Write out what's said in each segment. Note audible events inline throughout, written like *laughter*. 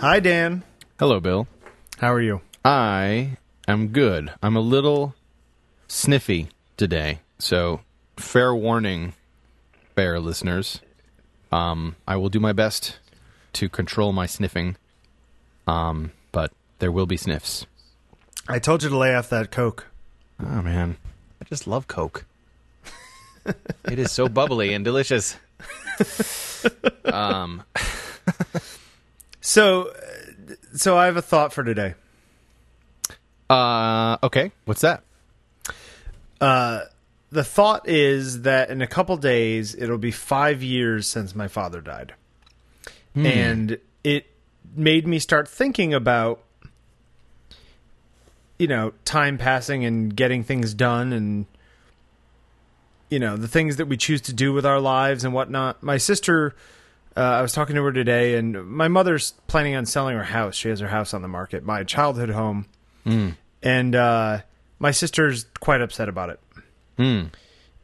Hi, Dan. Hello, Bill. How are you? I am good. I'm a little sniffy today, so fair warning, fair listeners. Um, I will do my best to control my sniffing. Um, but there will be sniffs. I told you to lay off that Coke. Oh man, I just love Coke. it is so bubbly and delicious. *laughs* um, So, uh, so I have a thought for today. uh, okay, what's that? The thought is that in a couple days it'll be five years since my father died, and it made me start thinking about, you know, time passing and getting things done, and you know the things that we choose to do with our lives and whatnot. My sister. Uh, I was talking to her today, and my mother's planning on selling her house. She has her house on the market, my childhood home, and uh, my sister's quite upset about it.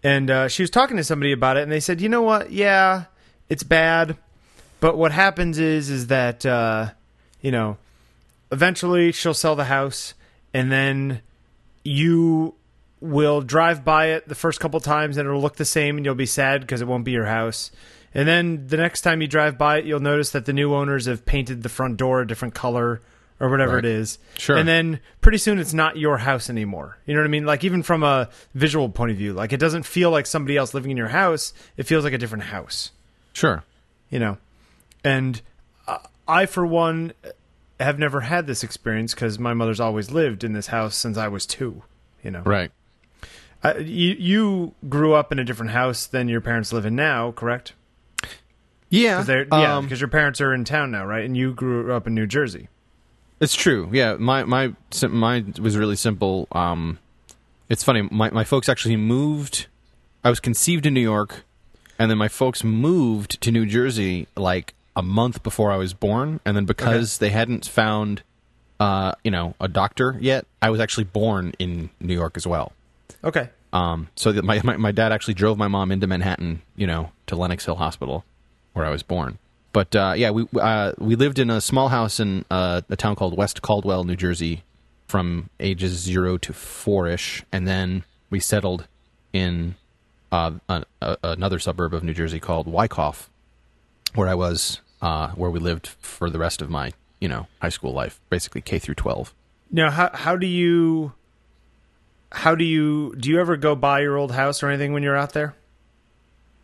And uh, she was talking to somebody about it, and they said, "You know what? Yeah, it's bad, but what happens is, is that uh, you know, eventually she'll sell the house, and then you will drive by it the first couple times, and it'll look the same, and you'll be sad because it won't be your house." And then the next time you drive by it, you'll notice that the new owners have painted the front door a different color or whatever Right. it is. Sure. And then pretty soon it's not your house anymore. You know what I mean? Like even from a visual point of view, like it doesn't feel like somebody else living in your house. It feels like a different house. Sure. You know. And I, for one, have never had this experience because my mother's always lived in this house since I was two. You know. Right. Uh, you you grew up in a different house than your parents live in now, correct? Yeah. 'Cause they're- yeah, um, because your parents are in town now, right? And you grew up in New Jersey. It's true. Yeah, my my sim- mine was really simple. Um, it's funny. My my folks actually moved. I was conceived in New York, and then my folks moved to New Jersey like a month before I was born. And then because they hadn't found, uh, you know, a doctor yet, I was actually born in New York as well. Okay. Um, so that my, my my dad actually drove my mom into Manhattan, you know, to Lenox Hill Hospital, where I was born. But uh, yeah, we uh, we lived in a small house in uh, a town called West Caldwell, New Jersey, from ages zero to four ish, and then we settled in uh, a, another suburb of New Jersey called Wyckoff, where I was, uh, where we lived for the rest of my you know high school life, basically K through twelve. Now, how how do you how do you do you ever go by your old house or anything when you're out there?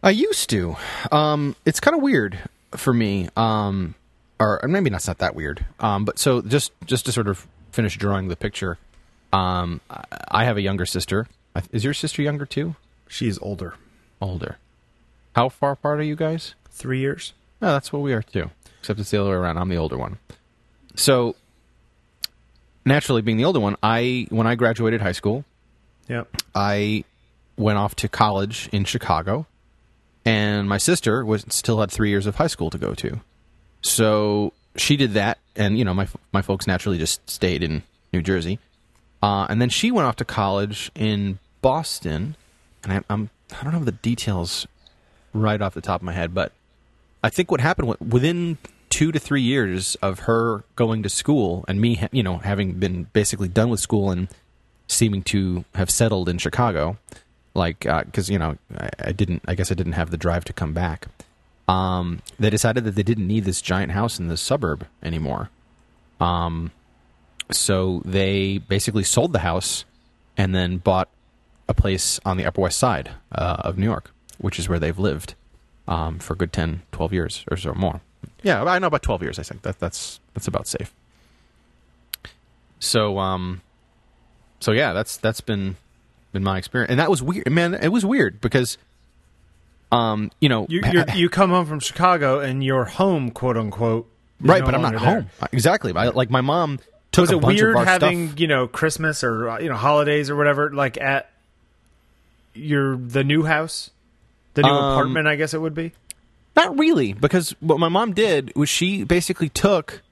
I used to. Um, it's kind of weird for me. Um, or maybe not, it's not that weird. Um, but so just just to sort of finish drawing the picture, um, I- I have a younger sister. Is your sister younger too? She's older, Older. How far apart are you guys? three years. No, that's what we are too. Except it's the other way around. I'm the older one. So naturally, being the older one, I when I graduated high school, Yep. I went off to college in Chicago, and my sister was still had three years of high school to go to. So she did that, and you know my my folks naturally just stayed in New Jersey, uh, and then she went off to college in Boston, and I, I'm I don't have the details right off the top of my head, but I think what happened within two to three years of her going to school and me, you know, having been basically done with school and seeming to have settled in Chicago, like because you know I, I didn't, I guess I didn't have the drive to come back. Um, they decided that they didn't need this giant house in this suburb anymore. Um, so they basically sold the house and then bought a place on the Upper West Side uh, of New York, which is where they've lived um, for a good 10, 12 years or so more. Yeah, I know about 12 years, I think. That, that's that's about safe. So, um, so yeah, that's that's been been my experience, and that was weird, man. It was weird because, um, you know, You *laughs* you come home from Chicago and you're home, quote unquote. right, no but I'm not there. home. Exactly. I, like my mom took Was a it weird having stuff. you know Christmas or you know holidays or whatever like at your the new house, the new Um, apartment? I guess it would be. Not really, because what my mom did was she basically took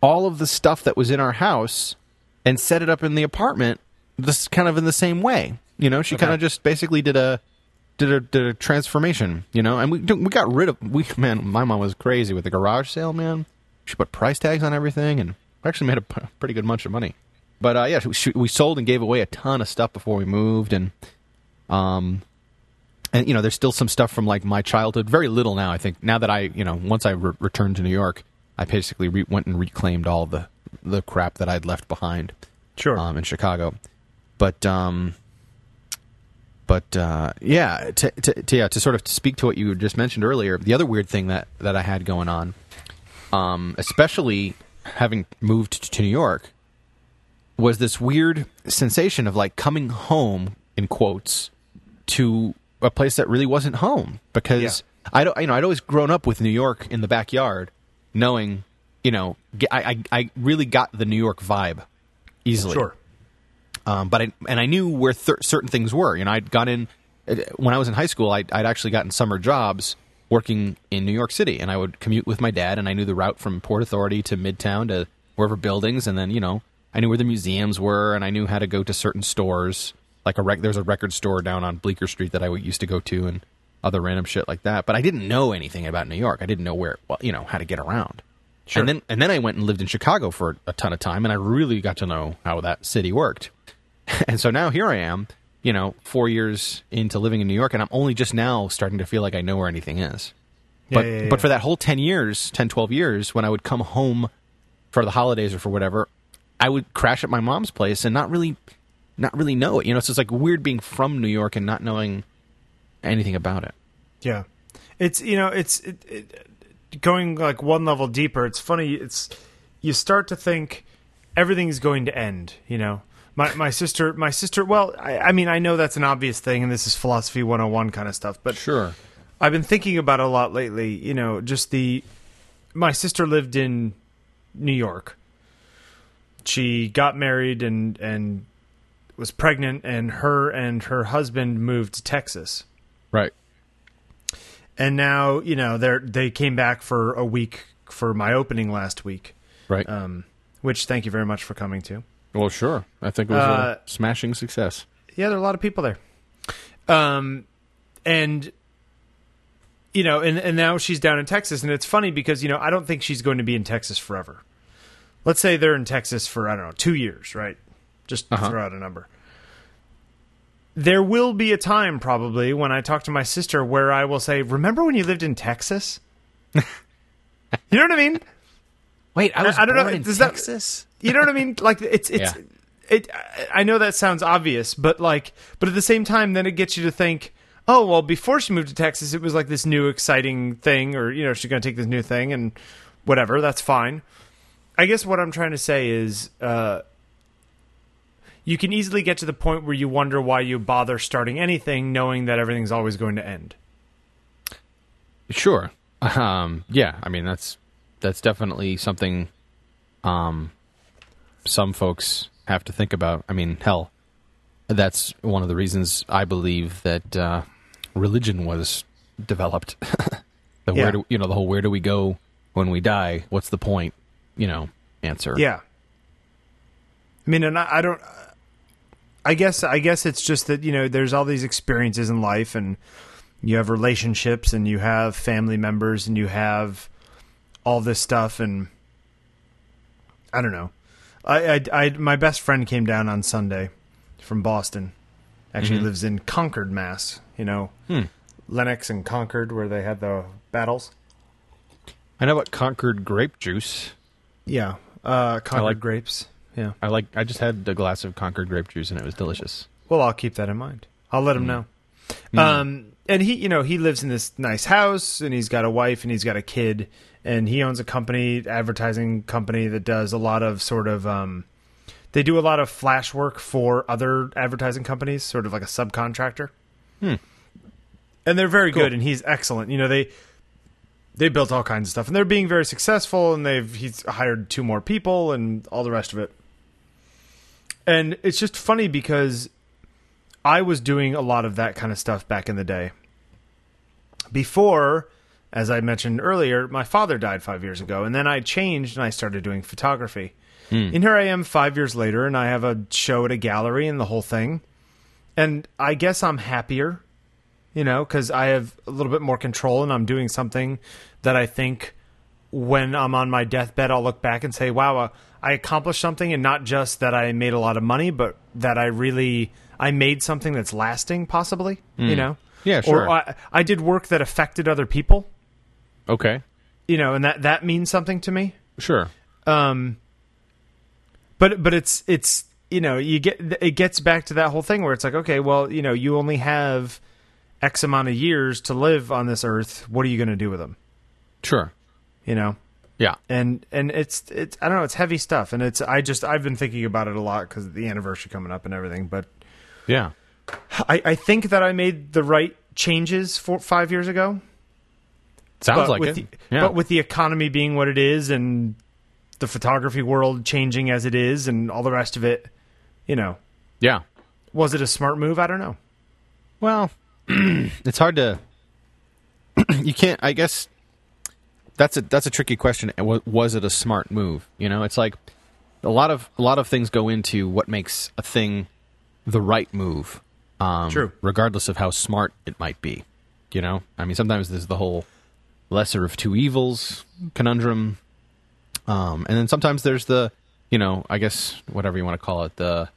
all of the stuff that was in our house and set it up in the apartment, just kind of in the same way. You know, she kind of just basically did a did a did a transformation. You know, and we we got rid of we *laughs* man. My mom was crazy with the garage sale, man. she put price tags on everything, and we actually made a p- pretty good bunch of money. But uh, yeah, we, we sold and gave away a ton of stuff before we moved, and um, and you know, there's still some stuff from like my childhood. Very little now. I think now that I, you know, once I re- returned to New York, I basically re- went and reclaimed all the the crap that I'd left behind. Sure. Um, in Chicago, but um, but uh, yeah, to, to, to yeah to sort of speak to what you just mentioned earlier, the other weird thing that that I had going on, um, especially having moved to New York, was this weird sensation of like coming home in quotes to a place that really wasn't home because Yeah. I don't you know I'd always grown up with New York in the backyard, knowing you know I I, I really got the New York vibe easily. Sure. Um, but I and I knew where th- certain things were. You know, I'd gone in uh, when I was in high school. I'd, I'd actually gotten summer jobs working in New York City, and I would commute with my dad, and I knew the route from Port Authority to Midtown to wherever buildings, and then you know I knew where the museums were, and I knew how to go to certain stores. Like a rec- there's a record store down on Bleecker Street that I used to go to, and other random shit like that. But I didn't know anything about New York. I didn't know where, well, you know, how to get around. Sure. And then and then I went and lived in Chicago for a ton of time, and I really got to know how that city worked. *laughs* and so now here I am, you know, four years into living in New York, and I'm only just now starting to feel like I know where anything is. Yeah, but yeah, yeah. but for that whole 10 years 10 12 years when i would come home for the holidays or for whatever i would crash at my mom's place and not really not really know it you know so it's like weird being from new york and not knowing anything about it Yeah, it's you know it's it, it, going like one level deeper. It's funny. It's you start to think everything's going to end. You know, my my sister, my sister. Well, I, I mean, I know that's an obvious thing, and this is philosophy one hundred and one kind of stuff. But sure I've been thinking about it a lot lately. You know, just the my sister lived in New York. She got married and and was pregnant, and her and her husband moved to Texas right and now you know they they came back for a week for my opening last week right um which thank you very much for coming to well sure. I think it was Uh, a smashing success. Yeah there are a lot of people there. Um and you know and and now she's down in texas and it's funny because you know i don't think she's going to be in texas forever. Let's say they're in texas for i don't know two years right? Just Uh-huh. throw out a number. There will be a time probably when i talk to my sister where i will say remember when you lived in texas? *laughs* You know what i mean? Wait i was I don't know, born in does that- texas you know what I mean? Like it's it's Yeah. it. I- I know that sounds obvious, but like, but at the same time, then it gets you to think. Oh well, before she moved to Texas, it was like this new exciting thing, or you know, she's going to take this new thing and whatever. That's fine. I guess what I'm trying to say is, uh, you can easily get to the point where you wonder why you bother starting anything, knowing that everything's always going to end. Sure. *laughs* Um, yeah, I mean that's that's definitely something um, some folks have to think about. I mean, hell, that's one of the reasons I believe that uh, religion was developed. *laughs* the Yeah. where do, you know the whole where do we go when we die? What's the point? You know, answer. Yeah. I mean, and I, I don't. I guess I guess it's just that you know there's all these experiences in life, and you have relationships, and you have family members, and you have all this stuff, and I don't know. I, I, I my best friend came down on Sunday from Boston. Actually, Mhm. lives in Concord, Mass. You know, Hmm. Lennox and Concord, where they had the battles. I know about Concord grape juice. Yeah, uh, Concord like- grapes. Yeah. I like. I just had a glass of Concord grape juice and it was delicious. Well, I'll keep that in mind. I'll let him know. Um, and he, you know, he lives in this nice house, and he's got a wife, and he's got a kid, and he owns a company, advertising company that does a lot of sort of. Um, they do a lot of flash work for other advertising companies, sort of like a subcontractor. Hmm. And they're very Cool. good, and he's excellent. You know, they they built all kinds of stuff, and they're being very successful, and they've he's hired two more people, and all the rest of it. And it's just funny because I was doing a lot of that kind of stuff back in the day. Before, as I mentioned earlier, my father died five years ago, and then I changed and I started doing photography. And here I am five years later, and I have a show at a gallery and the whole thing. And I guess I'm happier, you know, because I have a little bit more control and I'm doing something that I think when I'm on my deathbed, I'll look back and say, "Wow, uh, I accomplished something," and not just that I made a lot of money, but that I really I made something that's lasting, possibly. You know, Yeah, sure. Or I, I did work that affected other people. Okay. You know, and that that means something to me. Sure. Um, but but it's it's you know you get it gets back to that whole thing where it's like okay, well you know you only have X amount of years to live on this earth. What are you going to do with them? Sure. You know. Yeah. and and it's it's I don't know it's heavy stuff and it's I just I've been thinking about it a lot because the anniversary coming up and everything but Yeah. I I think that I made the right changes for five years ago Sounds but like with it. the, yeah. but with the economy being what it is and the photography world changing as it is and all the rest of it you know yeah. was it a smart move I don't know Well, *clears throat* it's hard to. *clears throat* you can't. I guess that's a that's a tricky question. Was it a smart move? You know, it's like a lot of a lot of things go into what makes a thing the right move. Um, True. Regardless of how smart it might be. You know, I mean, sometimes there's the whole lesser of two evils conundrum, um, and then sometimes there's the, you know, I guess whatever you want to call it, the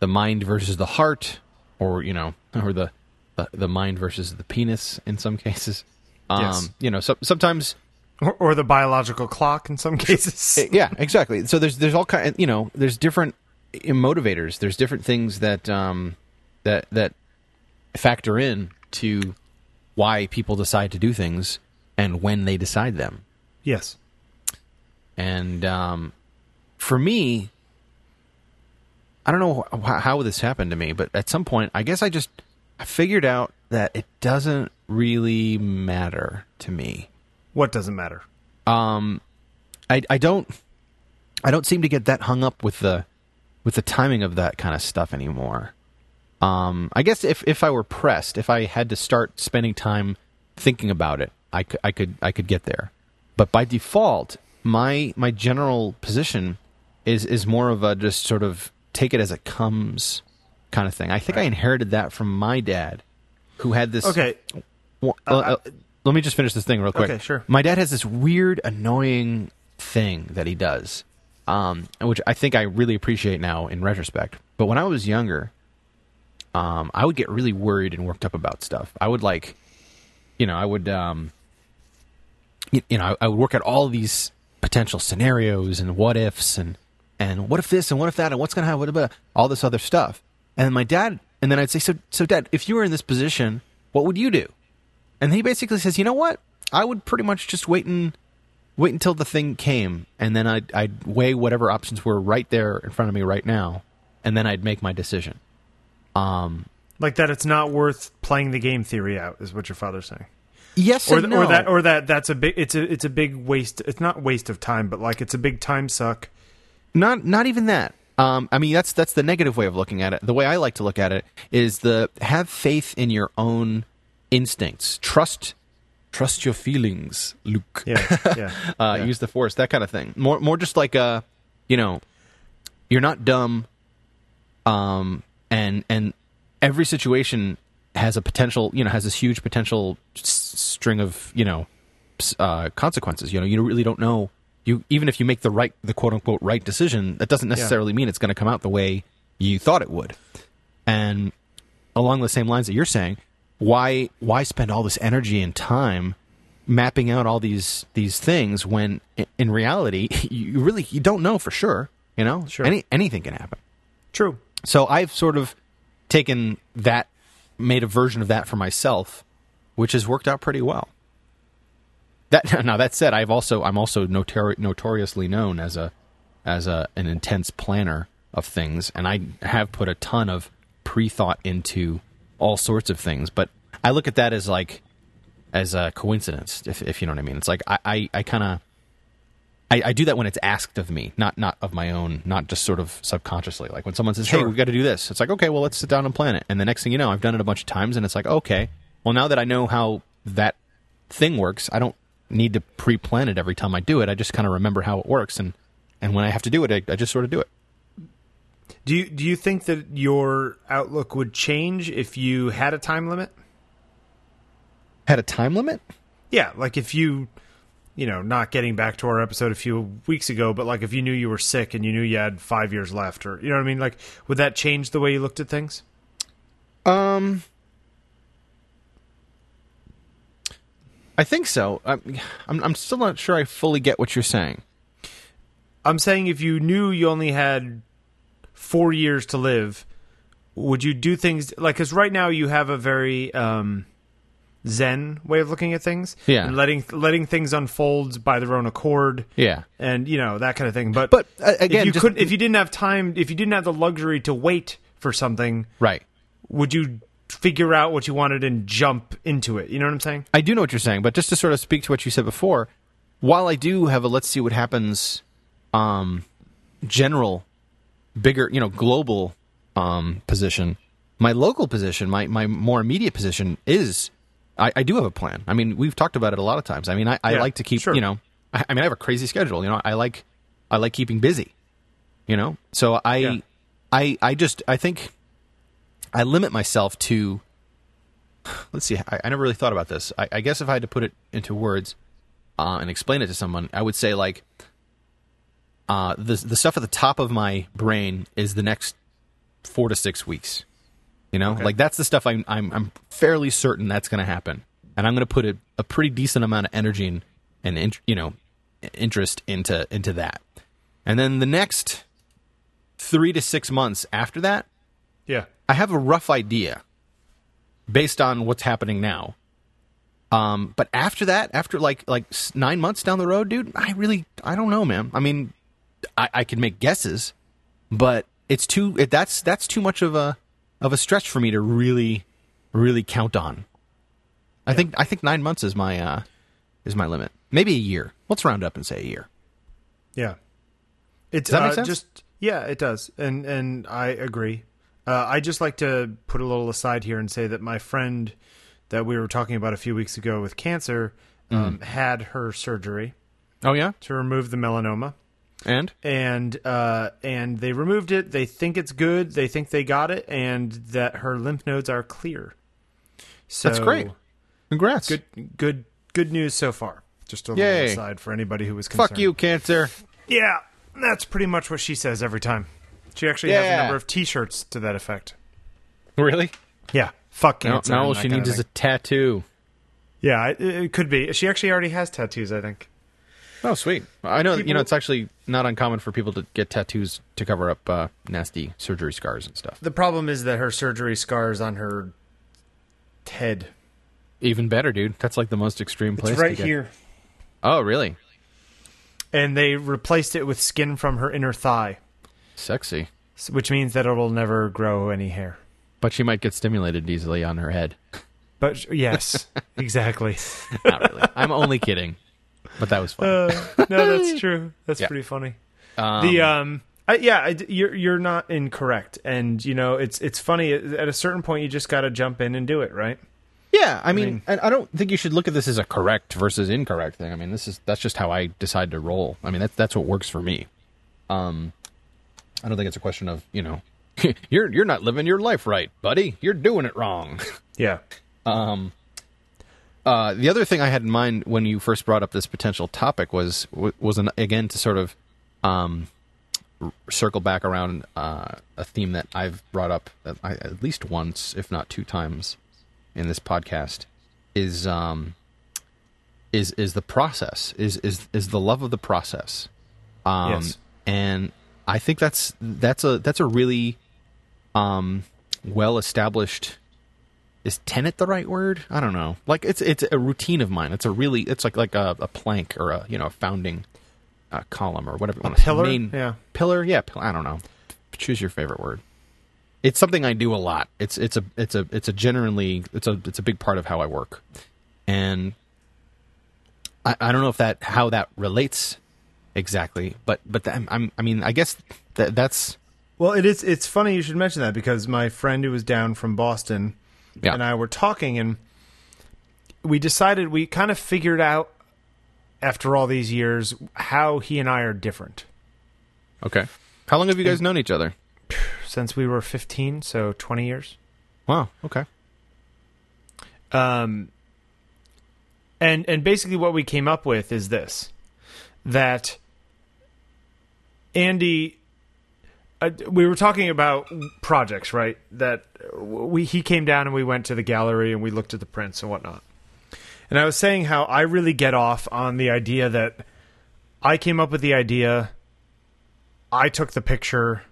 the mind versus the heart, or you know, or the the, the mind versus the penis in some cases. Um, Yes. You know, so, sometimes or, or the biological clock in some cases *laughs* yeah, exactly. So there's there's all kind you know there's different motivators. There's different things that um that that factor in to why people decide to do things and when they decide them. yes And um, for me, I don't know wh- how this happened to me, but at some point, I guess I just I figured out that it doesn't really matter to me. what doesn't matter Um, I I don't I don't seem to get that hung up with the with the timing of that kind of stuff anymore. Um, I guess if if I were pressed, if I had to start spending time thinking about it, I could I could I could get there. But by default, my my general position is is more of a just sort of take it as it comes kind of thing. I think I inherited that from my dad, who had this okay well, uh, uh, let me just finish this thing real quick. Okay, sure. My dad has this weird, annoying thing that he does, um, which I think I really appreciate now in retrospect. But when I was younger, um, I would get really worried and worked up about stuff. I would like, you know, I would, um, you, you know, I, I would work out all these potential scenarios and what ifs and and what if this and what if that and what's going to happen, what about all this other stuff. And my dad, and then I'd say, so, so dad, if you were in this position, what would you do? And he basically says, you know what? I would pretty much just wait and wait until the thing came, and then I'd, I'd weigh whatever options were right there in front of me right now, and then I'd make my decision. Um, like that it's not worth playing the game theory out is what your father's saying yes or, th- or that or that that's a big it's a it's a big waste it's not waste of time but like it's a big time suck not not even that. Um, I mean, that's that's the negative way of looking at it. The way I like to look at it is the have faith in your own instincts. Trust trust your feelings, Luke. yeah *laughs* yeah uh, use the force, that kind of thing. More, more just like uh, you know, you're not dumb. Um, and and every situation has a potential, you know, has this huge potential string of you know uh, consequences. You know, you really don't know. You even if you make the right, the quote unquote right decision, that doesn't necessarily mean it's going to come out the way you thought it would. And along the same lines that you're saying, why why spend all this energy and time mapping out all these these things when in reality *laughs* you really you don't know for sure you know Sure. Any, anything can happen true so i've sort of taken that made a version of that for myself which has worked out pretty well that *laughs* now that said i've also i'm also notori- notoriously known as a as a an intense planner of things and i have put a ton of pre-thought into all sorts of things but i look at that as like as a coincidence, if, if you know what I mean. It's like I, I, I kind of I, I do that when it's asked of me, not not of my own, not just sort of subconsciously. Like when someone says, "Hey, we've got to do this," it's like, "Okay, well, let's sit down and plan it." And the next thing you know, I've done it a bunch of times, and it's like, "Okay, well, now that I know how that thing works, I don't need to pre-plan it every time I do it. I just kind of remember how it works, and and when I have to do it, I, I just sort of do it." do you do you think that your outlook would change if you had a time limit Had a time limit? yeah like if you you know, not getting back to our episode a few weeks ago, but like if you knew you were sick and you knew you had five years left, or you know what I mean? Like, would that change the way you looked at things? Um, I think so. I'm, I'm, I'm still not sure I fully get what you're saying. I'm saying if you knew you only had four years to live, would you do things like? Because right now you have a very um, zen way of looking at things, Yeah. and letting letting things unfold by their own accord, Yeah. and you know that kind of thing. But But, uh, again, if you just- couldn't, if you didn't have time, if you didn't have the luxury to wait for something, Right. would you figure out what you wanted and jump into it? You know what I'm saying? I do know what you're saying, but just to sort of speak to what you said before, while I do have a let's see what happens, um, general, bigger, you know, global, um, position, my local position, my my more immediate position is, I, I do have a plan. I mean, we've talked about it a lot of times. I mean, I, I Yeah, like to keep, sure. you know, I, I mean, I have a crazy schedule. You know, I like, I like keeping busy. You know, so I, Yeah. I, I just, I think, I limit myself to let's see I, I never really thought about this. I, I guess if i had to put it into words uh, and explain it to someone i would say like uh, the, the stuff at the top of my brain is the next four to six weeks you know? Like that's the stuff i'm, I'm, I'm fairly certain that's going to happen. And i'm going to put a, a pretty decent amount of energy and, and in, you know interest into into that. And then the next three to six months after that Yeah. I have a rough idea based on what's happening now. Um, but after that, after like like nine months down the road, dude, I really I don't know, man. I mean, I, I can make guesses, but it's too it, that's that's too much of a of a stretch for me to really really count on. I think I think nine months is my uh is my limit. Maybe a year. Let's round up and say a year. Yeah. It's Does that make uh, sense? just yeah, it does. And and I agree. Uh, I just like to put a little aside here and say that my friend that we were talking about a few weeks ago with cancer um, Mm. had her surgery Oh yeah, to remove the melanoma. and and uh, and they removed it. They think it's good. They think they got it, and that her lymph nodes are clear. So That's great. congrats. Good, good, good news so far. Just a little Yay. aside for anybody who was concerned. Fuck you, cancer. Yeah, that's pretty much what she says every time. She actually has a Yeah. number of T-shirts to that effect. Really? Yeah, fuck No, cancer. no, and all that she kind needs is a thing. tattoo. yeah. It, it could be. She actually already has tattoos. I think. Oh, sweet. I know. you People- know, it's actually not uncommon for people to get tattoos to cover up uh, nasty surgery scars and stuff. The problem is that her surgery scars on her head. Even better, dude. That's like the most extreme place. It's right to get- here. Oh, really? and they replaced it with skin from her inner thigh, Sexy. which means that it'll never grow any hair. But she might get stimulated easily on her head. But yes, *laughs* exactly. *laughs* Not really. I'm only kidding. But that was fun. Uh, no, that's *laughs* true. That's Yeah. pretty funny. Um, the um, I, yeah, I you're you're not incorrect, and you know it's it's funny. At at a certain point, you just got to jump in and do it, right? yeah, I mean, mean- and I don't think you should look at this as a correct versus incorrect thing. I mean, this is that's just how I decide to roll. I mean, that's that's what works for me. Um, I don't think it's a question of you know, *laughs* you're you're not living your life right, buddy. You're doing it wrong. *laughs* Yeah. Um, uh, the other thing I had in mind when you first brought up this potential topic was was an, again to sort of um, r- circle back around uh, a theme that I've brought up at, at least once, if not two times, in this podcast is um, is is the process is is is the love of the process. Um, Yes. and I think that's that's a that's a really um, well established is tenet the right word? I don't know. Like it's it's a routine of mine. It's a really it's like like a, a plank or a you know a founding uh, column or whatever. say. pillar? Main- Yeah. pillar. Yeah, pill- I don't know. Choose your favorite word. It's something I do a lot. It's it's a it's a it's a generally it's a it's a big part of how I work, and I, I don't know if that how that relates exactly, but but I'm, I'm I mean I guess that that's Well, it is. It's funny you should mention that because my friend who was down from Boston yeah and I were talking, and we decided we kind of figured out after all these years how he and I are different okay. How long have you guys known each other? since we were 15, so 20 years. Wow. Okay. Um, And and basically what we came up with is this that Andy uh, we were talking about projects, right? That we he came down and we went to the gallery and we looked at the prints and whatnot. And I was saying how I really get off on the idea that I came up with the idea, I took the picture,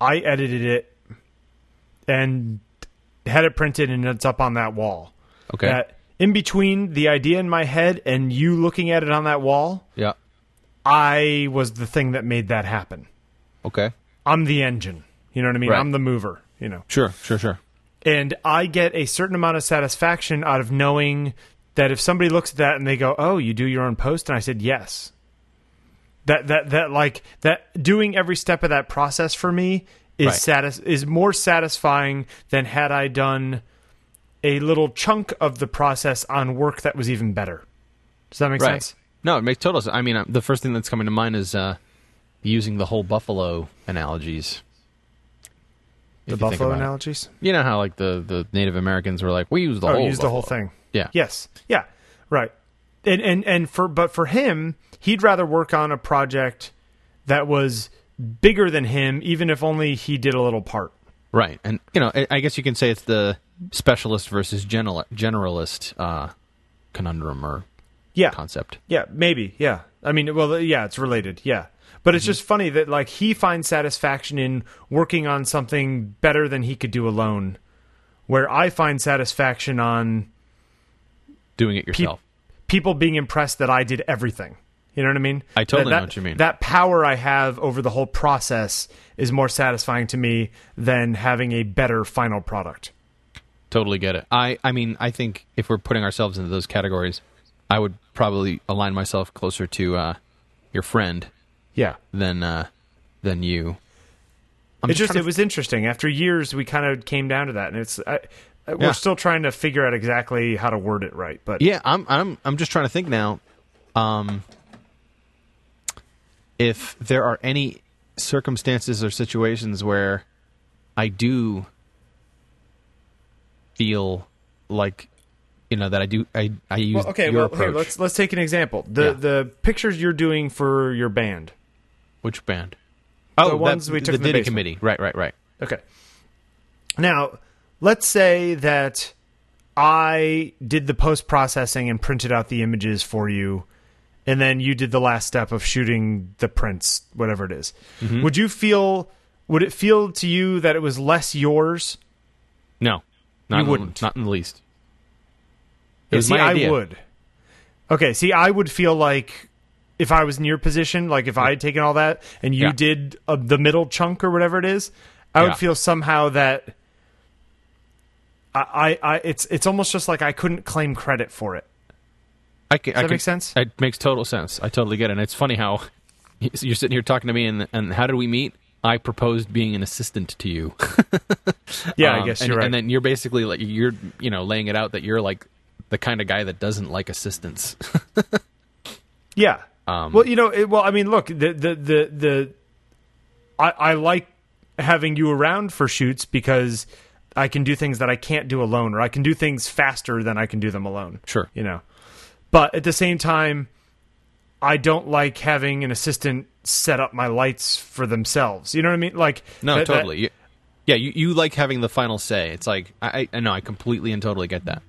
I edited it, and had it printed and it's up on that wall. Okay. That in between the idea in my head and you looking at it on that wall, yeah. I was the thing that made that happen. Okay. I'm the engine. You know what I mean? Right. I'm the mover, you know. Sure. Sure. Sure. And I get a certain amount of satisfaction out of knowing that if somebody looks at that and they go, "Oh, you do your own post," and I said, "Yes." That that that like that doing every step of that process for me is Right. satis- is more satisfying than had I done a little chunk of the process on work that was even better. Does that make Right. sense? No, it makes total sense. I mean, uh, the first thing that's coming to mind is uh, using the whole buffalo analogies. The If you think buffalo about it. analogies. You know how like the, the Native Americans were like, we use the oh, whole use the whole thing. Yeah. Yes. Yeah. Right. And and and for but for him, he'd rather work on a project that was bigger than him, even if only he did a little part. Right, and you know, I- I guess you can say it's the specialist versus general generalist uh, conundrum or Yeah. concept. Yeah. Maybe. Yeah. I mean, well, uh, yeah, it's related. Yeah. But it's mm-hmm. just funny that like he finds satisfaction in working on something better than he could do alone, where I find satisfaction on Doing it yourself. people being impressed that I did everything. You know what I mean? I totally That- know what you mean. That power I have over the whole process is more satisfying to me than having a better final product. Totally get it. I, I mean, I think if we're putting ourselves into those categories, I would probably align myself closer to uh, your friend Yeah. than uh, than you. I'm it just trying it to- was interesting. After years, we kind of came down to that, and it's I, I- we're Yeah. still trying to figure out exactly how to word it right. But Yeah, I'm I'm I'm just trying to think now. Um, if there are any circumstances or situations where I do feel like you know that I do I I use well, okay, well, approach. here, let's let's take an example. The Yeah. the pictures you're doing for your band. Which band? Oh, The ones that- we took the the Diddy basement. committee. Right, right, right. Okay. Now, let's say that I did the post processing and printed out the images for you, and then you did the last step of shooting the prints, whatever it is. Mm-hmm. Would you feel? Would it feel to you that it was less yours? No, not You wouldn't. not in the least. It was see, my idea. I would. Okay, see, I would feel like if I was in your position, like if I had taken all that and you Yeah. did uh, the middle chunk or whatever it is, I Yeah. would feel somehow that I, I, I, it's it's almost just like I couldn't claim credit for it. I can, Does that make sense? It makes total sense. I totally get it. And it's funny how *laughs* you're sitting here talking to me, and and how did we meet? I proposed being an assistant to you. *laughs* Yeah, I Um, guess you're right. And then you're basically like you're you know laying it out that you're like the kind of guy that doesn't like assistants. *laughs* yeah. Um, well, you know, it, well, I mean, look, the the the the I, I like having you around for shoots because I can do things that I can't do alone, or I can do things faster than I can do them alone. Sure. you know. But at the same time, I don't like having an assistant set up my lights for themselves. You know what I mean? Like no, that- that- totally. You- yeah, you, you like having the final say. It's like I, I know I completely and totally get that.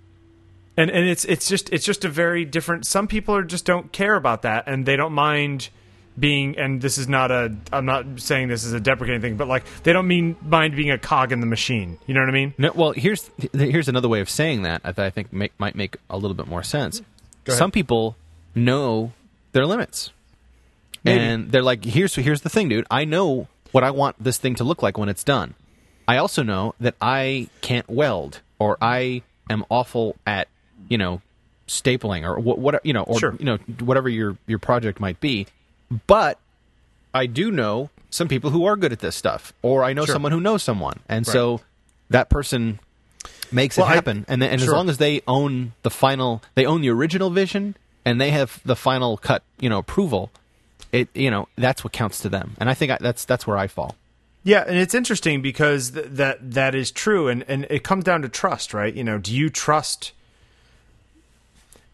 And and it's it's just it's just a very different. Some people are just don't care about that, and they don't mind being. And this is not a. I'm not saying this is a deprecating thing, but like they don't mean mind being a cog in the machine. You know what I mean? No, well, here's here's another way of saying that that I think make, might make a little bit more sense. Some people know their limits, Maybe. and they're like, "Here's here's the thing, dude. I know what I want this thing to look like when it's done. I also know that I can't weld, or I am awful at you know stapling, or what, what you know, or Sure. you know whatever your your project might be. But I do know some people who are good at this stuff, or I know Sure. someone who knows someone, and so that person makes Well, it I- happen. and then, and sure. as long as they own the final, they own the original vision, and they have the final cut, you know, approval. It you know that's what counts to them, and I think I, that's that's where I fall. Yeah, and it's interesting because th- that that is true, and and it comes down to trust, right? You know, do you trust?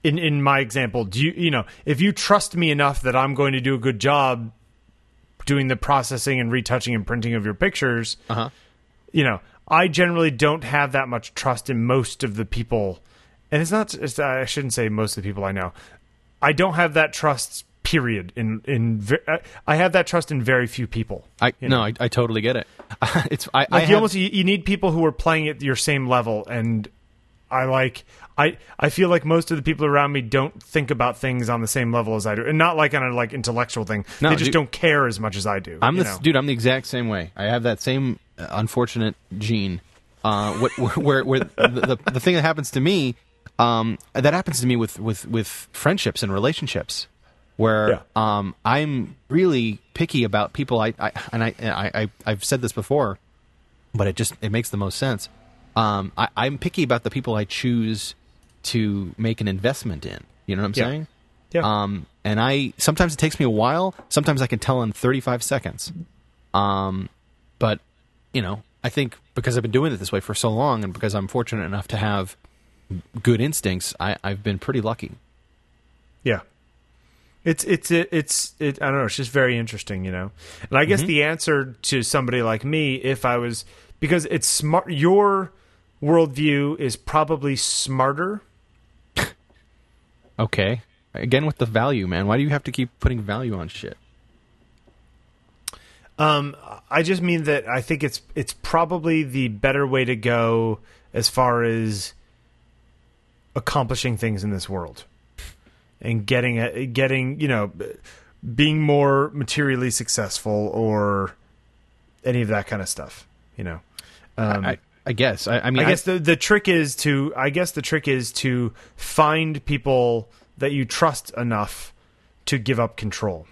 In in my example, do you you know if you trust me enough that I'm going to do a good job doing the processing and retouching and printing of your pictures, Uh-huh. you know, I generally don't have that much trust in most of the people, and it's not. It's, I shouldn't say most of the people I know. I don't have that trust. Period. In in I have that trust in very few people. I you no. I, I totally get it. *laughs* it's I, I Like you have- almost you, you need people who are playing at your same level, and I like I I feel like most of the people around me don't think about things on the same level as I do, and not like on a like intellectual thing. No, they just dude. don't care as much as I do. I'm the know? dude. I'm the exact same way. I have that same uh, unfortunate gene. Uh, *laughs* what, where, where the, the the thing that happens to me, um, that happens to me with with with friendships and relationships, where Yeah. um, I'm really picky about people. I, I and I, I I I've said this before, but it just it makes the most sense. Um, I, I'm picky about the people I choose to make an investment in. You know what I'm Yeah. saying? Yeah. Um, and I sometimes it takes me a while. Sometimes I can tell in 35 seconds. Um, but you know, I think because I've been doing it this way for so long, and because I'm fortunate enough to have good instincts, I, I've been pretty lucky. Yeah. It's it's it, it's it I don't know, it's just very interesting, you know. And I guess the answer to somebody like me if I was because it's smart your worldview is probably smarter. *laughs* Okay. Again with the value, man. Why do you have to keep putting value on shit? Um I just mean that I think it's it's probably the better way to go as far as accomplishing things in this world and getting a, getting, you know, being more materially successful or any of that kind of stuff, you know. Um, I, I guess. I, I mean, I guess the the trick is to I guess the trick is to find people that you trust enough to give up control.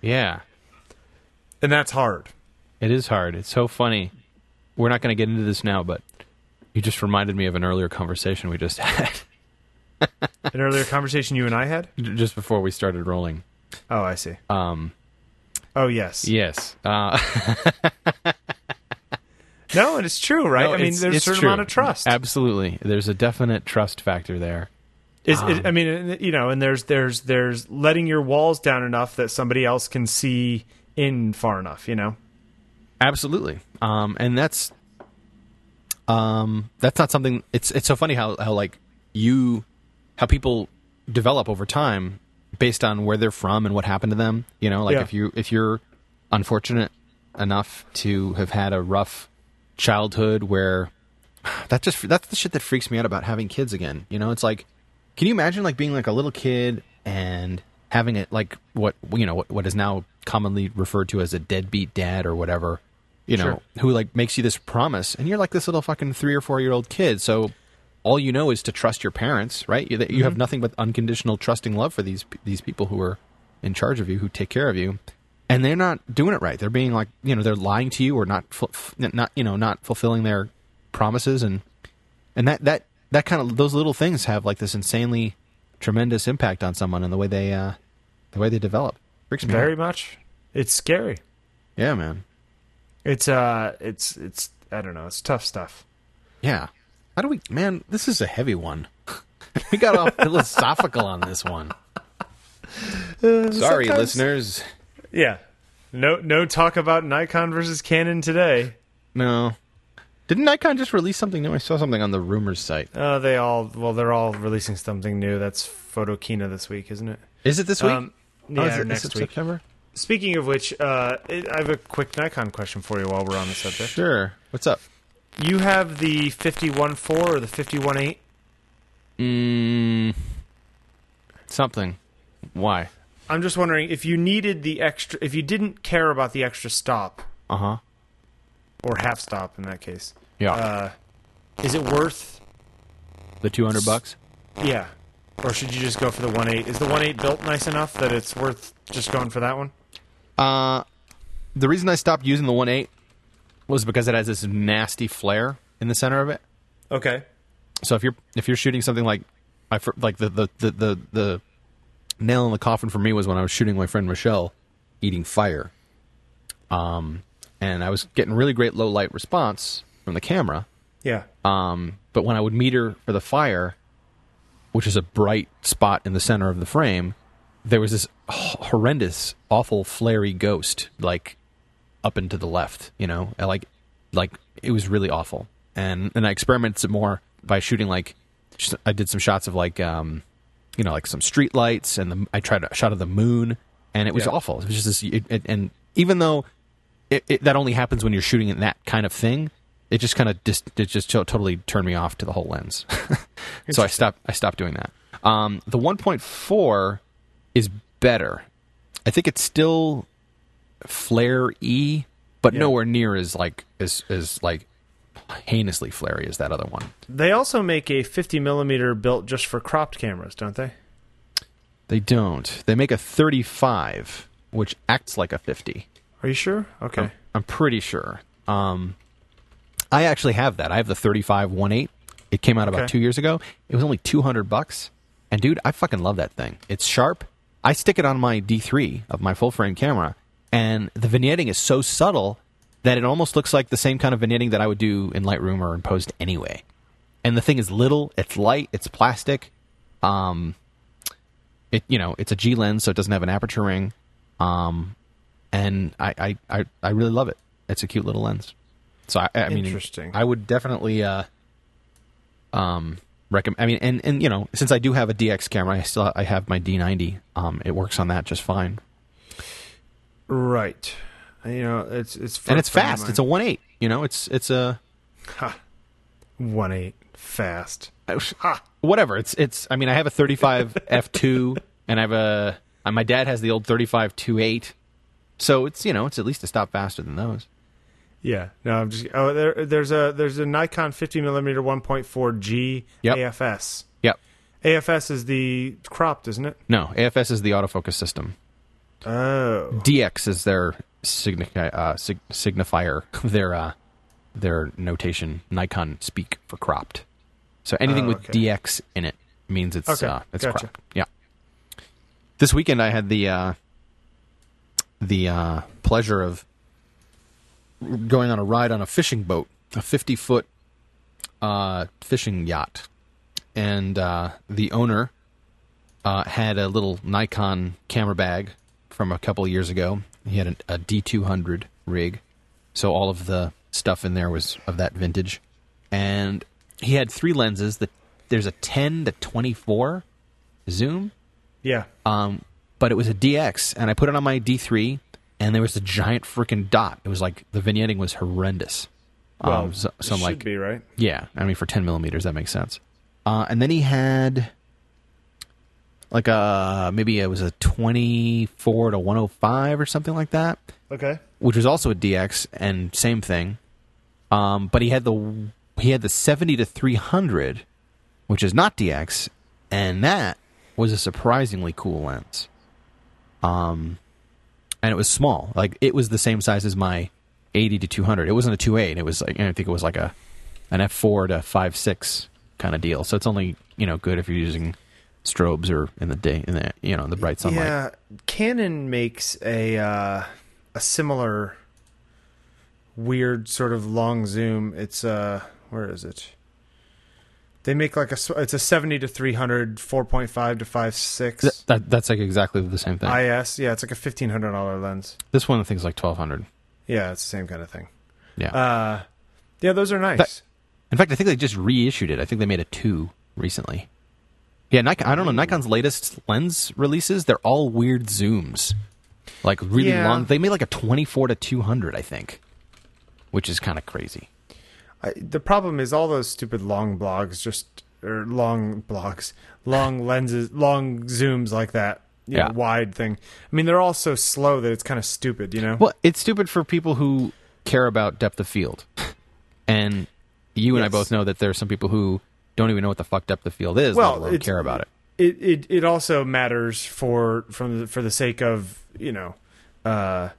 yeah, And that's hard. it is hard. It's so funny. We're not going to get into this now, but you just reminded me of an earlier conversation we just *laughs* had An earlier conversation you and I had? just before we started rolling. Oh, I see. Um, Oh, yes. yes. Uh, *laughs* No, *laughs* and it's true, right? no, I mean, there's a certain true. amount of trust. Absolutely. There's a definite trust factor there. Is it, I mean, you know, and there's there's there's letting your walls down enough that somebody else can see in far enough, you know. Absolutely. Um, and that's um, that's not something. It's it's so funny how how like you how people develop over time based on where they're from and what happened to them. You know, like Yeah. if you if you're unfortunate enough to have had a rough childhood where *sighs* that just that's the shit that freaks me out about having kids again. You know, it's like, can you imagine like being like a little kid and having it like what you know what, what is now commonly referred to as a deadbeat dad or whatever, you know, Sure. who like makes you this promise and you're like this little fucking three or four year old kid, so all you know is to trust your parents, right? You, you have mm-hmm. nothing but unconditional trusting love for these these people who are in charge of you, who take care of you, and they're not doing it right. They're being like, you know, they're lying to you or not, not you know, not fulfilling their promises, and and that that that kind of those little things have like this insanely tremendous impact on someone and the way they uh the way they develop. Freaks me Very out. much. It's scary. Yeah, man. It's uh it's it's I don't know, it's tough stuff. Yeah. How do we, man? This is a heavy one. *laughs* we got all *laughs* philosophical on this one. Sorry, listeners. Yeah. No no talk about Nikon versus Canon today. No. Didn't Nikon just release something new? I saw something on the rumors site. Uh, they all well, they're all releasing something new. That's Photokina this week, isn't it? Is it this week? Um, Oh, yeah, is or it- is next it week. September? Speaking of which, uh, I have a quick Nikon question for you while we're on the subject. Sure. What's up? You have the 51.4 or the 51.8? Mm, something. Why? I'm just wondering if you needed the extra, if you didn't care about the extra stop Uh huh. or half stop in that case, Yeah. uh, is it worth? the two hundred bucks. Yeah, or should you just go for the one eight? Is the one eight built nice enough that it's worth just going for that one? Uh, the reason I stopped using the one eight was because it has this nasty flare in the center of it. Okay. So if you're if you're shooting something like I like the the, the the the nail in the coffin for me was when I was shooting my friend Michelle eating fire. Um, and I was getting really great low light response from the camera. Yeah. Um, but when I would meter for the fire, which is a bright spot in the center of the frame, there was this horrendous, awful, flary ghost like up and to the left. You know, I like like it was really awful. And and I experimented some more by shooting like I did some shots of like um you know like some street lights and the, I tried a shot of the moon and it was Yeah. awful. It was just this, it, it, and even though it, it, that only happens when you're shooting in that kind of thing. It just kind of just it just totally turned me off to the whole lens. *laughs* so I stopped I stopped doing that. Um, the 1.4 is better. I think it's still flare e, but Yeah. nowhere near as like as as like heinously flary as that other one. They also make a 50 millimeter built just for cropped cameras, don't they? They don't. They make a 35, which acts like a 50. Are you sure? Okay. I'm, I'm pretty sure. Um, I actually have that. I have the 35 1.8. It came out about Okay. two years ago. It was only 200 bucks. And dude, I fucking love that thing. It's sharp. I stick it on my D3 of my full frame camera, and the vignetting is so subtle that it almost looks like the same kind of vignetting that I would do in Lightroom or in Post anyway. And the thing is little, it's light, it's plastic. Um, it you know it's a G lens, so it doesn't have an aperture ring. Um, and I, I, I, I really love it. It's a cute little lens. So I, I mean, Interesting. I would definitely uh, um, recommend. I mean, and and you know, since I do have a DX camera, I still I have my D90. Um, it works on that just fine, Right. You know, it's it's and it's a friend of fast. It's a one eight. You know, it's it's a one eight fast. whatever. It's it's. I mean, I have a 35 *laughs* f two, and I have a. uh, My dad has the old 35 28. So it's you know it's at least a stop faster than those. Yeah. No, I'm just. Oh, there, there's a there's a Nikon 50 millimeter 1.4 G Yep. AFS. Yep. AFS is the cropped, isn't it? No, AFS is the autofocus system. Oh. DX is their signi- uh, sig- signifier, their uh, their notation. Nikon speak for cropped. So anything Oh, with. DX in it means it's Okay, uh, it's gotcha. cropped. Yeah. This weekend I had the uh, the uh, pleasure of going on a ride on a fishing boat, a fifty foot uh, fishing yacht, and uh, the owner uh, had a little Nikon camera bag from a couple of years ago. He had a, a D200 rig, so all of the stuff in there was of that vintage, and he had three lenses. That there's a 10 to 24 zoom, Yeah. um, but it was a DX, and I put it on my D3, and there was a giant freaking dot. It was like the vignetting was horrendous. Well, um, so, so it I'm should like, be right. yeah, I mean for 10 millimeters that makes sense. Uh, and then he had like a maybe it was a 24 to 105 or something like that, Okay. which was also a DX and same thing. Um, but he had the he had the 70 to 300, which is not DX, and that was a surprisingly cool lens. Um, and it was small, like it was the same size as my 80 to 200. It wasn't a 2.8. It was like I think it was like a an f4 to 5.6 kind of deal. So it's only you know good if you're using strobes or in the day in the you know in the bright sunlight. Yeah, Canon makes a uh, a similar weird sort of long zoom. It's uh where is it? They make like a it's a 70 to 300 4.5 to 5.6 Th- that, that's like exactly the same thing. IS. Yeah, it's like a $1500 lens. this one I think is like 1200. Yeah, it's the same kind of thing. Yeah. Uh yeah, those are nice. That- In fact, I think they just reissued it. I think they made a two recently. Yeah, Nikon. I don't know. Nikon's latest lens releases, they're all weird zooms, like really Yeah. long. They made like a twenty-four to two hundred, I think, which is kind of crazy. I, the problem is all those stupid long blogs just or long blogs, long *laughs* lenses, long zooms like that. You Yeah. know, wide thing. I mean, they're all so slow that it's kind of stupid. You know. Well, it's stupid for people who care about depth of field, *laughs* and you and I both know that there are some people who don't even know what the fuck depth of field is. Well, let alone care about it. it it it also matters for from the, for the sake of you know uh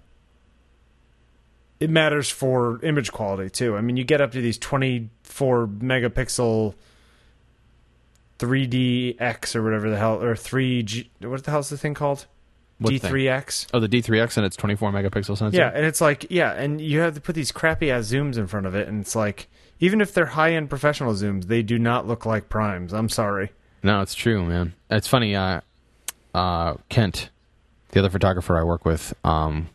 it matters for image quality too i mean you get up to these 24 megapixel 3dx or whatever the hell or 3g what the hell's the thing called What d3x Oh, the D3X and its 24 megapixel sensor. yeah and it's like yeah and you have to put these crappy ass zooms in front of it and it's like even if they're high end professional zooms they do not look like primes i'm sorry No, it's true, man. It's funny. Uh, uh, Kent, the other photographer I work with, um,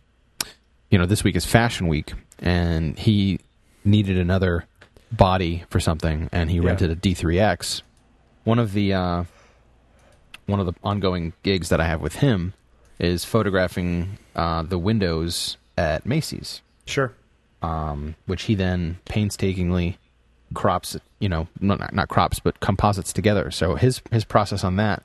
you know, this week is Fashion Week, and he needed another body for something, and he Yeah. rented a D3X. One of the uh, one of the ongoing gigs that I have with him is photographing uh, the windows at Macy's Sure. Um, which he then painstakingly crops, you know, not, not crops, but composites together. So his his process on that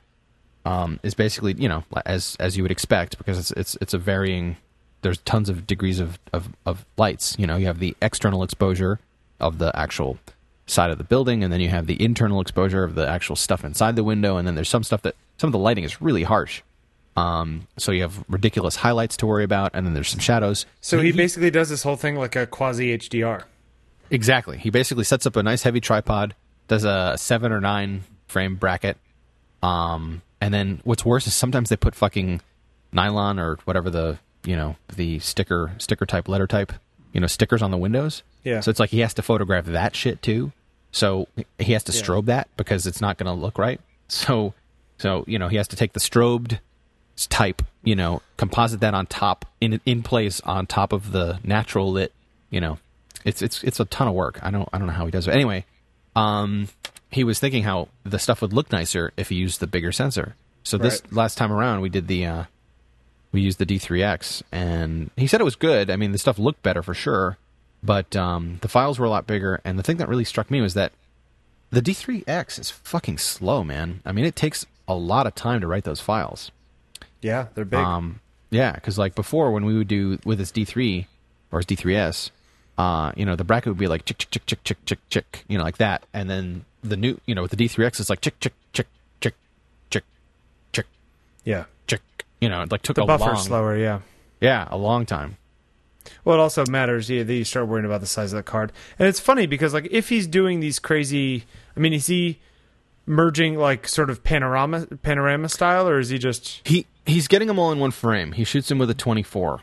um, is basically, you know, as as you would expect, because it's it's it's a varying. There's tons of degrees of, of, of lights. You know, you have the external exposure of the actual side of the building, and then you have the internal exposure of the actual stuff inside the window, and then there's some stuff that some of the lighting is really harsh. Um, so you have ridiculous highlights to worry about, and then there's some shadows. So he basically does this whole thing like a quasi HDR. Exactly. He basically sets up a nice heavy tripod, does a seven or nine frame bracket, um, and then what's worse is sometimes they put fucking nylon or whatever the you know the sticker sticker type letter type you know stickers on the windows. Yeah. So it's like he has to photograph that shit too. So he has to Yeah. strobe that because it's not going to look right. So so you know he has to take the strobed type, you know, composite that on top in in place on top of the natural lit, you know. It's it's it's a ton of work. I don't I don't know how he does it. Anyway, um he was thinking how the stuff would look nicer if he used the bigger sensor. So this Right. last time around we did the uh we used the D3X and he said it was good. I mean, the stuff looked better for sure, but um the files were a lot bigger and the thing that really struck me was that the D3X is fucking slow, man. I mean, it takes a lot of time to write those files. Yeah, they're big. Um, yeah, because like before when we would do with his D3 or his D3S, uh, you know, the bracket would be like chick chick chick chick chick chick chick, you know, like that, and then the new, you know, with the D3X, it's like chick chick chick chick chick chick yeah. chick, you know, it like took The a buffer's long, slower, yeah. yeah, a long time. Well, it also matters. Yeah, that you start worrying about the size of the card, and it's funny because like if he's doing these crazy, I mean, is he merging like sort of panorama panorama style, or is he just? He he's getting them all in one frame. He shoots them with a 24,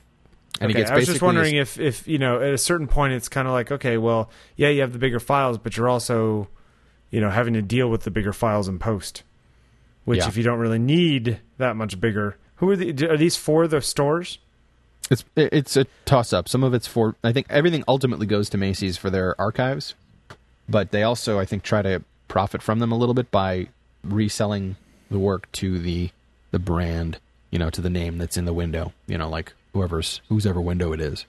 and he Okay, gets I was just wondering if if you know at a certain point it's kind of like okay, well, yeah, you have the bigger files, but you're also, you know, having to deal with the bigger files in post, which Yeah. if you don't really need that much bigger, who are the are these for the stores? It's it's a toss up. Some of it's for I think everything ultimately goes to Macy's for their archives, but they also I think try to profit from them a little bit by reselling the work to the the brand, you know, to the name that's in the window, you know, like whoever's whosever window it is.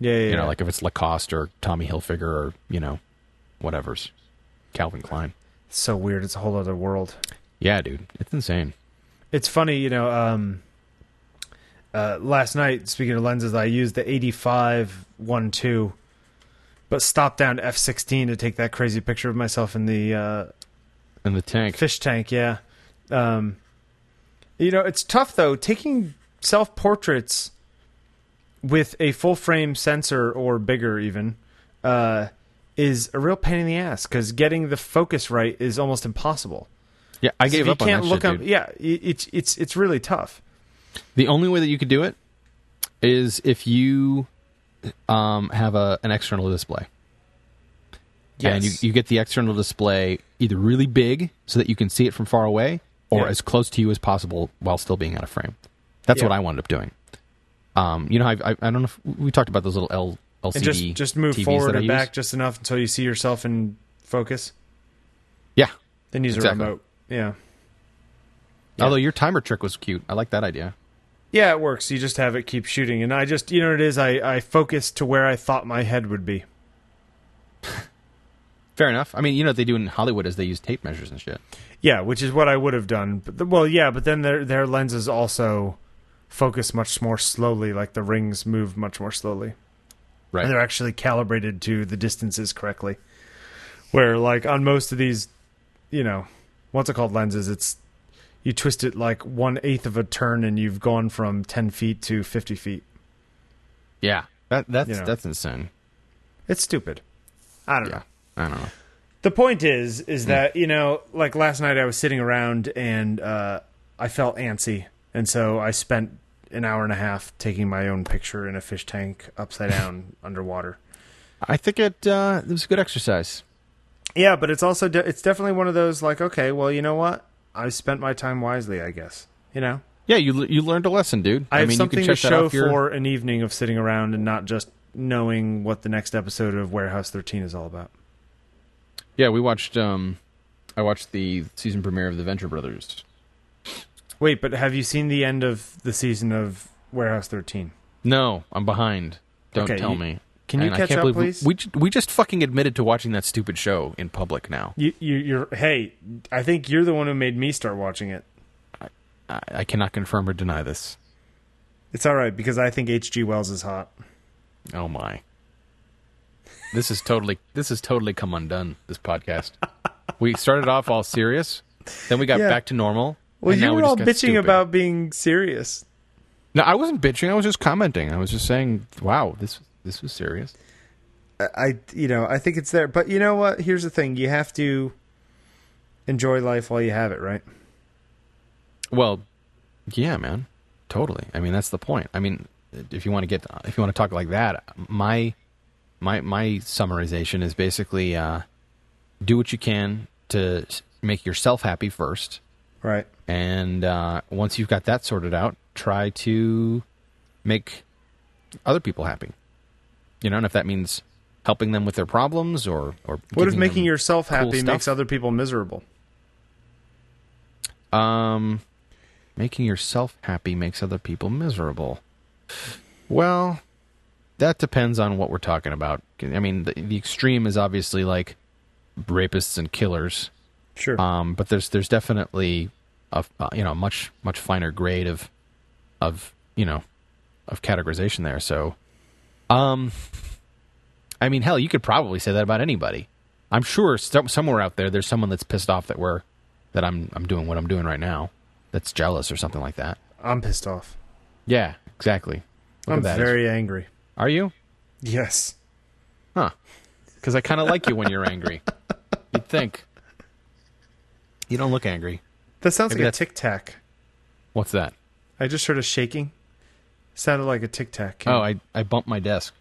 Yeah, yeah, You know, yeah. like if it's Lacoste or Tommy Hilfiger or, you know, whatever's Calvin Klein. It's so weird. It's a whole other world. Yeah, dude. It's insane. It's funny, you know. Um, uh, last night, speaking of lenses, I used the 85 one two, but stopped down to f sixteen to take that crazy picture of myself in the uh, And the tank. fish tank. Yeah, um, you know, it's tough though taking self portraits with a full frame sensor or bigger even. Uh, is a real pain in the ass because getting the focus right is almost impossible. Yeah, I gave you up on can't that look shit, up. dude. Yeah, it's it's it's really tough. The only way that you could do it is if you um, have a an external display. And you, you get the external display either really big so that you can see it from far away or Yeah. as close to you as possible while still being out of frame. That's Yeah. what I wound up doing. Um, you know, I, I, I don't know if we talked about those little L, LCD and just just move TVs forward or back just enough until you see yourself in focus. Yeah. Then use Exactly. a remote. Yeah. Yeah. Although your timer trick was cute. I like that idea. Yeah, it works. You just have it keep shooting, and I just you know what it is. I I focus to where I thought my head would be. *laughs* Fair enough. I mean, you know what they do in Hollywood is they use tape measures and shit. Yeah, which is what I would have done. But the, well, yeah, but then their their lenses also focus much more slowly. Like the rings move much more slowly. Right. and they're actually calibrated to the distances correctly. Where like on most of these, you know, what's it called lenses? It's you twist it like one eighth of a turn, and you've gone from ten feet to fifty feet. Yeah. That that's You know. that's insane. It's stupid. I don't know. I don't know. The point is, is that you know, like last night, I was sitting around and uh, I felt antsy, and so I spent an hour and a half taking my own picture in a fish tank upside down *laughs* underwater. I think it uh, it was a good exercise. Yeah, but it's also de- it's definitely one of those like, okay, well, you know what? I spent my time wisely, I guess. You know, Yeah, you you learned a lesson, dude. I, have mean, something you to can check that show off your, for an evening of sitting around and not just knowing what the next episode of Warehouse 13 is all about. Yeah, we watched. Um, I watched the season premiere of the Venture Brothers. Wait, but have you seen the end of the season of Warehouse 13? No, I'm behind. Don't Okay, tell you- me. Can you And catch up, believe we- please? We, we just fucking admitted to watching that stupid show in public now. You, you, you're hey, I think you're the one who made me start watching it. I, I cannot confirm or deny this. It's all right because I think H.G. Wells is hot. Oh my. This is totally this is totally come undone. This podcast. we started off all serious, then we got Yeah. back to normal. Well, and you now we were just all bitching stupid. about being serious. No, I wasn't bitching. I was just commenting. I was just saying, "Wow, this this was serious." I- I, you know, I think it's there. But you know what? Here's the thing: you have to enjoy life while you have it, right? Well, yeah, man, totally. I mean, that's the point. I mean, if you want to get, if you want to talk like that, my my my summarization is basically uh, do what you can to make yourself happy first, Right. and uh, once you've got that sorted out, try to make other people happy. You know, and if that means helping them with their problems or or What if making yourself cool happy stuff? makes other people miserable? Um, making yourself happy makes other people miserable. Well, that depends on what we're talking about. I mean, the, the extreme is obviously like rapists and killers. Sure. Um, but there's there's definitely a uh, you know much much finer grade of of you know of categorization there. So, um, I mean, hell, you could probably say that about anybody. I'm sure some, somewhere out there there's someone that's pissed off that we're that I'm I'm doing what I'm doing right now. That's jealous or something like that. I'm pissed off. Yeah, exactly. Look I'm very angry. Are you? Yes. Huh? Because I kind of like you when you're angry. You'd think. You don't look angry. That sounds Maybe like a tic tac. What's that? I just heard a shaking. Sounded like a tic tac. Oh, I I bumped my desk.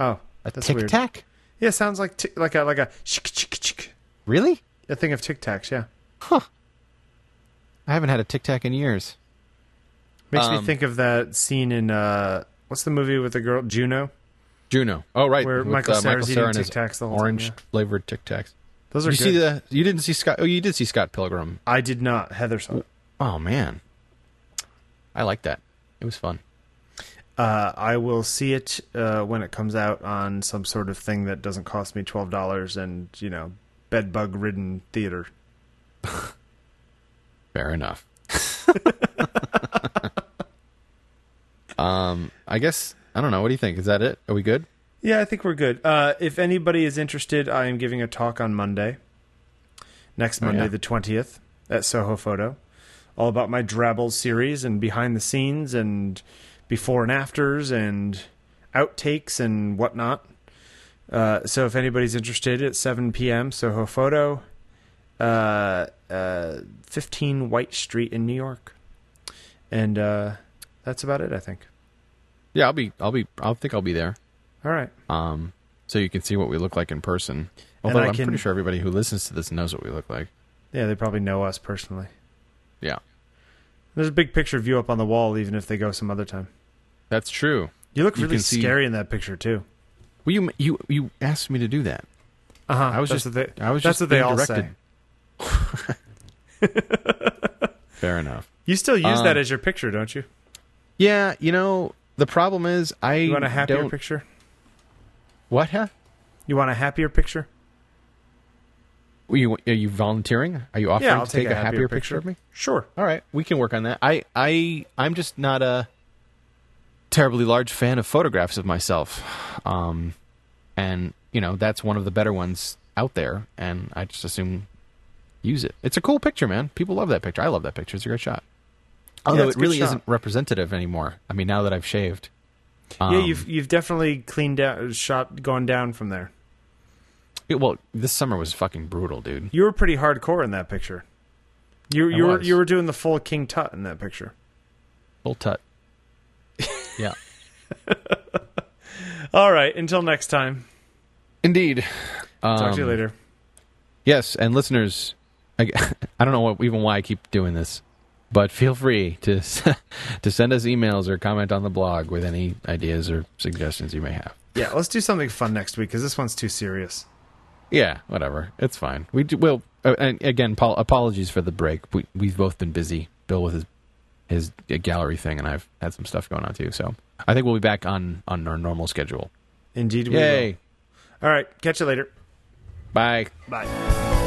oh, A tic tac? Yeah, sounds like tic- like a like a chick chick chick. Really? A thing of tic tacs. Yeah, Huh. I haven't had a tic tac in years. makes me Um, think of that scene in uh, what's the movie with the girl Juno, Juno. Oh, right. where with, Michael uh, Cera's and his Tic Tacs the orange time. Yeah. flavored Tic Tacs. Those Did are you good. see the? You didn't see Scott? Oh, you did see Scott Pilgrim. I did not. Heather saw it. Oh man, I like that. It was fun. Uh, I will see it uh, when it comes out on some sort of thing that doesn't cost me twelve dollars and you know bed bug ridden theater. *laughs* Fair enough. *laughs* um, I guess I don't know. What do you think? Is that it? Are we good? Yeah, I think we're good. Uh, if anybody is interested, I am giving a talk on Monday, next Oh, Monday yeah? the twentieth at Soho Photo, all about my Drabble series and behind the scenes and before and afters and outtakes and whatnot. Uh, so if anybody's interested, at seven p.m. Soho Photo, uh, uh, fifteen White Street in New York, and uh, that's about it. I think. Yeah, I'll be. I'll be. I'll think I'll be there. All right. Um, so you can see what we look like in person. Although I I'm can- pretty sure everybody who listens to this knows what we look like. Yeah, they probably know us personally. Yeah, There's a big picture of you up on the wall, even if they go some other time. that's true. You look You really see- scary in that picture too. Well, you you you asked me to do that. Uh huh. I was that's just- they, I was that's just what they all directed. say. *laughs* Fair enough. You still use Um, that as your picture, don't you? Yeah, you know the problem is I You want a happier don't. picture? What? Huh? You want a happier picture? Are you are you volunteering? Are you offering Yeah, to take, a happier, picture. of me? Sure. All right, we can work on that. I I I'm just not a terribly large fan of photographs of myself, um, and you know that's one of the better ones out there, and I just assume use it. It's a cool picture, man. People love that picture. I love that picture. It's a great shot. Although it's it really shot. isn't representative anymore. I mean, now that I've shaved. yeah, Um, you've you've definitely cleaned out, shot, gone down from there. it- well, this summer was fucking brutal, dude. You were pretty hardcore in that picture. You I you were you were doing the full King Tut in that picture. Full tut. *laughs* yeah. *laughs* All right. Until next time. Indeed. Talk to you Um, later. Yes, and listeners, I, *laughs* I don't know what, even why I keep doing this, but feel free to *laughs* to send us emails or comment on the blog with any ideas or suggestions you may have. Yeah, let's do something fun next week because this one's too serious. Yeah, whatever. It's fine. We do, well, uh, and again, Paul, apologies for the break. We we've both been busy. Bill with his his gallery thing, and I've had some stuff going on too. So I think we'll be back on on our normal schedule. Indeed, we Yay! will. All right, catch you later. Bye. Bye.